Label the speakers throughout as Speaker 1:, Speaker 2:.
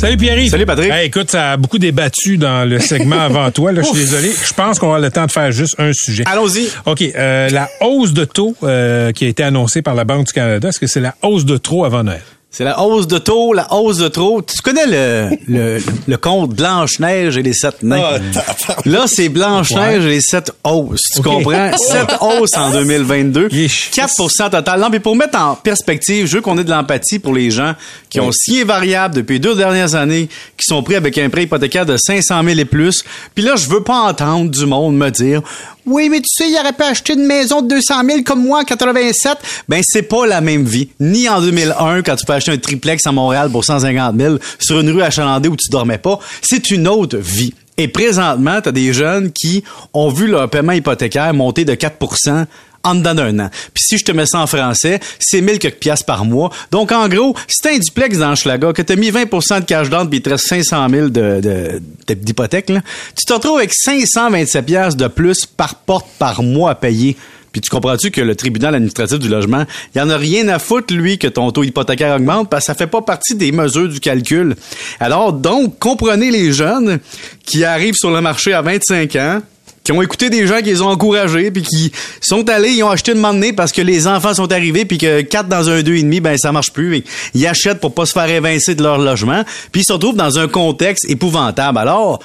Speaker 1: Salut Pierre.
Speaker 2: Salut Patrick.
Speaker 1: Hey, écoute, ça a beaucoup débattu dans le segment avant toi. Là, je suis désolé. Je pense qu'on a le temps de faire juste un sujet.
Speaker 2: Allons-y.
Speaker 1: OK. Euh, la hausse de taux euh, qui a été annoncée par la Banque du Canada, est-ce que c'est la hausse de trop avant Noël?
Speaker 2: C'est la hausse de taux, la hausse de trop. Tu connais le, le, le conte Blanche-Neige et les sept nains?
Speaker 3: Ah,
Speaker 2: Là, c'est Blanche-Neige et les sept hausses. Tu comprends? Sept hausses en 2022.
Speaker 1: Yeesh.
Speaker 2: 4% total. Non, mais pour mettre en perspective, je veux qu'on ait de l'empathie pour les gens qui ont signé variable depuis les deux dernières années, qui sont pris avec un prêt hypothécaire de 500 000 et plus. Puis là, je veux pas entendre du monde me dire oui, mais tu sais, il aurait pas acheté une maison de 200 000 comme moi en 87. Ben, c'est pas la même vie. Ni en 2001, quand tu peux acheter un triplex à Montréal pour 150 000 sur une rue achalandée où tu dormais pas. C'est une autre vie. Et présentement, tu as des jeunes qui ont vu leur paiement hypothécaire monter de 4% en dedans d'un an. Puis si je te mets ça en français, c'est 1000 quelques piastres par mois. Donc, en gros, si t'as un duplex dans Schlaga, que t'as mis 20% de cash down puis il te reste 500 000 de, de- de- d'hypothèque, tu te retrouves avec 527 piastres de plus par porte par mois à payer. Puis tu comprends-tu que le tribunal administratif du logement, il en a rien à foutre, lui, que ton taux hypothécaire augmente, parce que ça fait pas partie des mesures du calcul. Alors, donc, comprenez les jeunes qui arrivent sur le marché à 25 ans, qui ont écouté des gens qui les ont encouragés puis qui sont allés, ils ont acheté une donné parce que les enfants sont arrivés puis que 4 dans un deux et demi ben ça marche plus. Ils achètent pour pas se faire évincer de leur logement, puis ils se retrouvent dans un contexte épouvantable. Alors,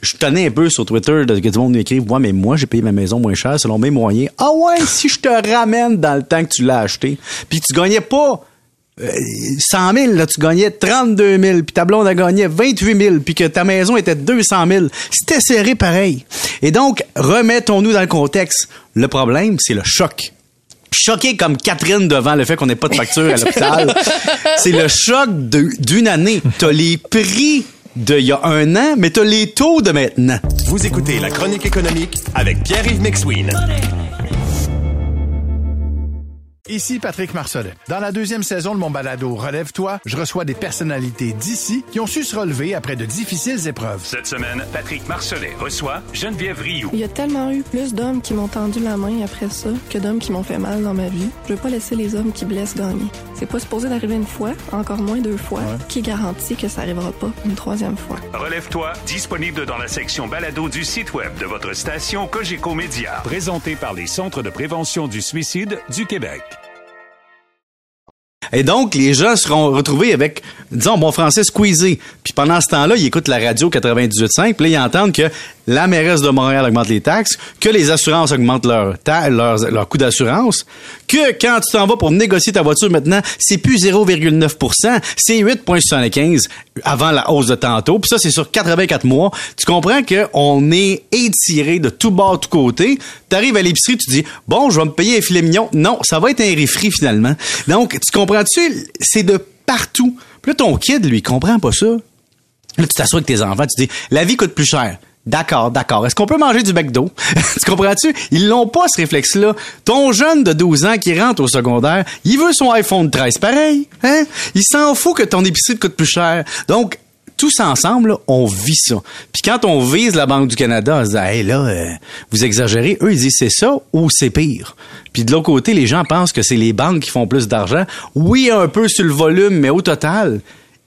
Speaker 2: je tenais un peu sur Twitter de que du monde m'écrive Ouais, mais moi, j'ai payé ma maison moins cher selon mes moyens. Ah ouais, si je te ramène dans le temps que tu l'as acheté, puis tu gagnais pas euh, 100 000, là, tu gagnais 32 000, puis ta blonde a gagné 28 000, puis que ta maison était 200 000. C'était serré pareil. Et donc, remettons-nous dans le contexte. Le problème, c'est le choc. Choqué comme Catherine devant le fait qu'on n'ait pas de facture à l'hôpital. c'est le choc d'une année. T'as les prix d'il y a un an, mais t'as les taux de maintenant.
Speaker 3: Vous écoutez la chronique économique avec Pierre-Yves McSween.
Speaker 4: Ici Patrick Marcelet. Dans la deuxième saison de mon balado Relève-toi, je reçois des personnalités d'ici qui ont su se relever après de difficiles épreuves.
Speaker 5: Cette semaine, Patrick Marcelet reçoit Geneviève Rioux.
Speaker 6: Il y a tellement eu plus d'hommes qui m'ont tendu la main après ça que d'hommes qui m'ont fait mal dans ma vie. Je veux pas laisser les hommes qui blessent gagner. C'est pas supposé d'arriver une fois, encore moins deux fois. Qui garantit que ça arrivera pas une troisième fois?
Speaker 5: Relève-toi, disponible dans la section balado du site web de votre station Cogeco Média. Présenté par les Centres de prévention du suicide du Québec.
Speaker 2: Et donc, les gens seront retrouvés avec, disons, bon français, squeezé. Puis pendant ce temps-là, ils écoutent la radio 98.5, puis là, ils entendent que la mairesse de Montréal augmente les taxes, que les assurances augmentent leur, leur, coût d'assurance, que quand tu t'en vas pour négocier ta voiture maintenant, c'est plus 0,9% c'est 8,75 avant la hausse de tantôt. Puis ça, c'est sur 84 mois. Tu comprends qu'on est étiré de tout bord, tout côté. T'arrives à l'épicerie, tu dis, bon, je vais me payer un filet mignon. Non, ça va être un riz finalement. Donc, tu comprends-tu? C'est de partout. Puis là, ton kid, lui, comprend pas ça. Là, tu t'assois avec tes enfants, tu dis, la vie coûte plus cher. D'accord, d'accord. Est-ce qu'on peut manger du McDo? tu comprends-tu? Ils l'ont pas, ce réflexe-là. Ton jeune de 12 ans qui rentre au secondaire, il veut son iPhone 13 pareil. Hein? Il s'en fout que ton épicerie te coûte plus cher. Donc, tous ensemble, on vit ça. Puis quand on vise la Banque du Canada, on se dit, hey, là, euh, vous exagérez. Eux, ils disent, c'est ça ou c'est pire. Puis de l'autre côté, les gens pensent que c'est les banques qui font plus d'argent. Oui, un peu sur le volume, mais au total,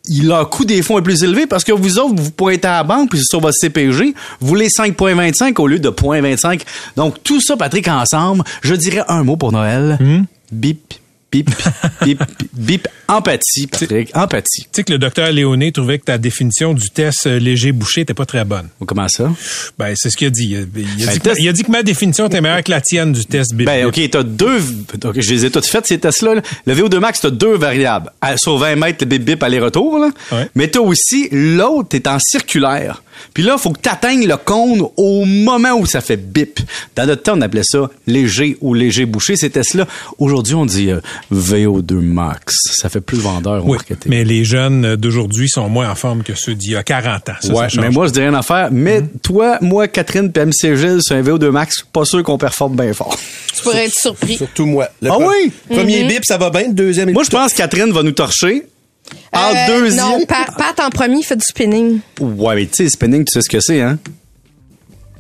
Speaker 2: il leur coût des fonds est plus élevé parce que vous autres, vous pointez à la banque, puis c'est sur votre CPG, vous voulez 5,25 au lieu de 0,25. Donc, tout ça, Patrick, ensemble, je dirais un mot pour Noël. Bip, bip, bip, bip, empathie, Patrick, empathie.
Speaker 1: Tu sais que le docteur Léoné trouvait que ta définition du test euh, léger-bouché n'était pas très bonne.
Speaker 2: Comment ça?
Speaker 1: Ben, c'est ce qu'il a dit. Il a, il a
Speaker 2: Ben,
Speaker 1: dit
Speaker 2: le test-
Speaker 1: que, il a dit que ma définition était meilleure que la tienne du test BIP.
Speaker 2: Ben, OK, t'as deux. OK, je les ai toutes faites, ces tests-là. là. Le VO2 max, t'as deux variables. À- sur 20 mètres, le bip bip aller-retour, là.
Speaker 1: Ouais.
Speaker 2: Mais t'as aussi l'autre, t'es en circulaire. Puis là, faut que t'atteignes le cône au moment où ça fait bip. Dans notre temps, on appelait ça léger ou léger bouché, ces tests-là. Aujourd'hui, on dit euh, VO2 max. Ça fait peu plus vendeur au
Speaker 1: Oui,
Speaker 2: marketing.
Speaker 1: mais les jeunes d'aujourd'hui sont moins en forme que ceux d'il y a 40 ans. Ça,
Speaker 2: ouais,
Speaker 1: ça
Speaker 2: mais moi, je dis rien à faire. Mais
Speaker 1: Mhm.
Speaker 2: toi, moi, Catherine, puis MC Gilles, sur un VO2 Max, pas sûr qu'on performe bien fort.
Speaker 7: Tu pourrais être surpris.
Speaker 8: Surtout moi. Le
Speaker 2: Ah oui?
Speaker 8: Premier bip, ça va bien. Deuxième,
Speaker 2: Moi, je pense que Catherine va nous torcher. En
Speaker 7: Euh,
Speaker 2: deuxième.
Speaker 7: Non, Pat, Pat, en premier, fait du spinning.
Speaker 2: Ouais, mais tu sais, spinning, tu sais ce que c'est, hein?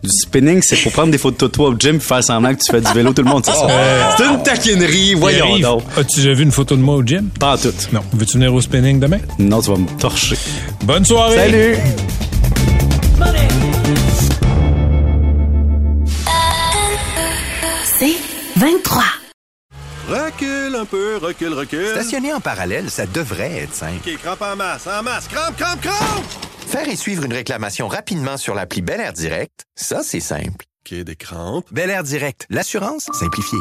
Speaker 2: Du spinning, c'est pour prendre des photos de toi au gym et faire semblant que tu fais du vélo. Tout le monde sait ça. C'est une taquinerie, voyons
Speaker 1: Pierre-Yves,
Speaker 2: donc.
Speaker 1: As-tu déjà vu une photo de moi au gym?
Speaker 2: Pas en tout.
Speaker 1: Non. Veux-tu venir au spinning demain?
Speaker 2: Non, tu vas me torcher.
Speaker 1: Bonne soirée!
Speaker 2: Salut!
Speaker 9: C'est 23.
Speaker 3: Recule un peu, recule, recule.
Speaker 10: Stationner en parallèle, ça devrait être simple.
Speaker 3: OK, crampe en masse, en masse. Crampe, crampe, crampe!
Speaker 10: Faire et suivre une réclamation rapidement sur l'appli Bel Air Direct, ça, c'est simple.
Speaker 3: OK, des crampes.
Speaker 10: Bel Air Direct, l'assurance simplifiée.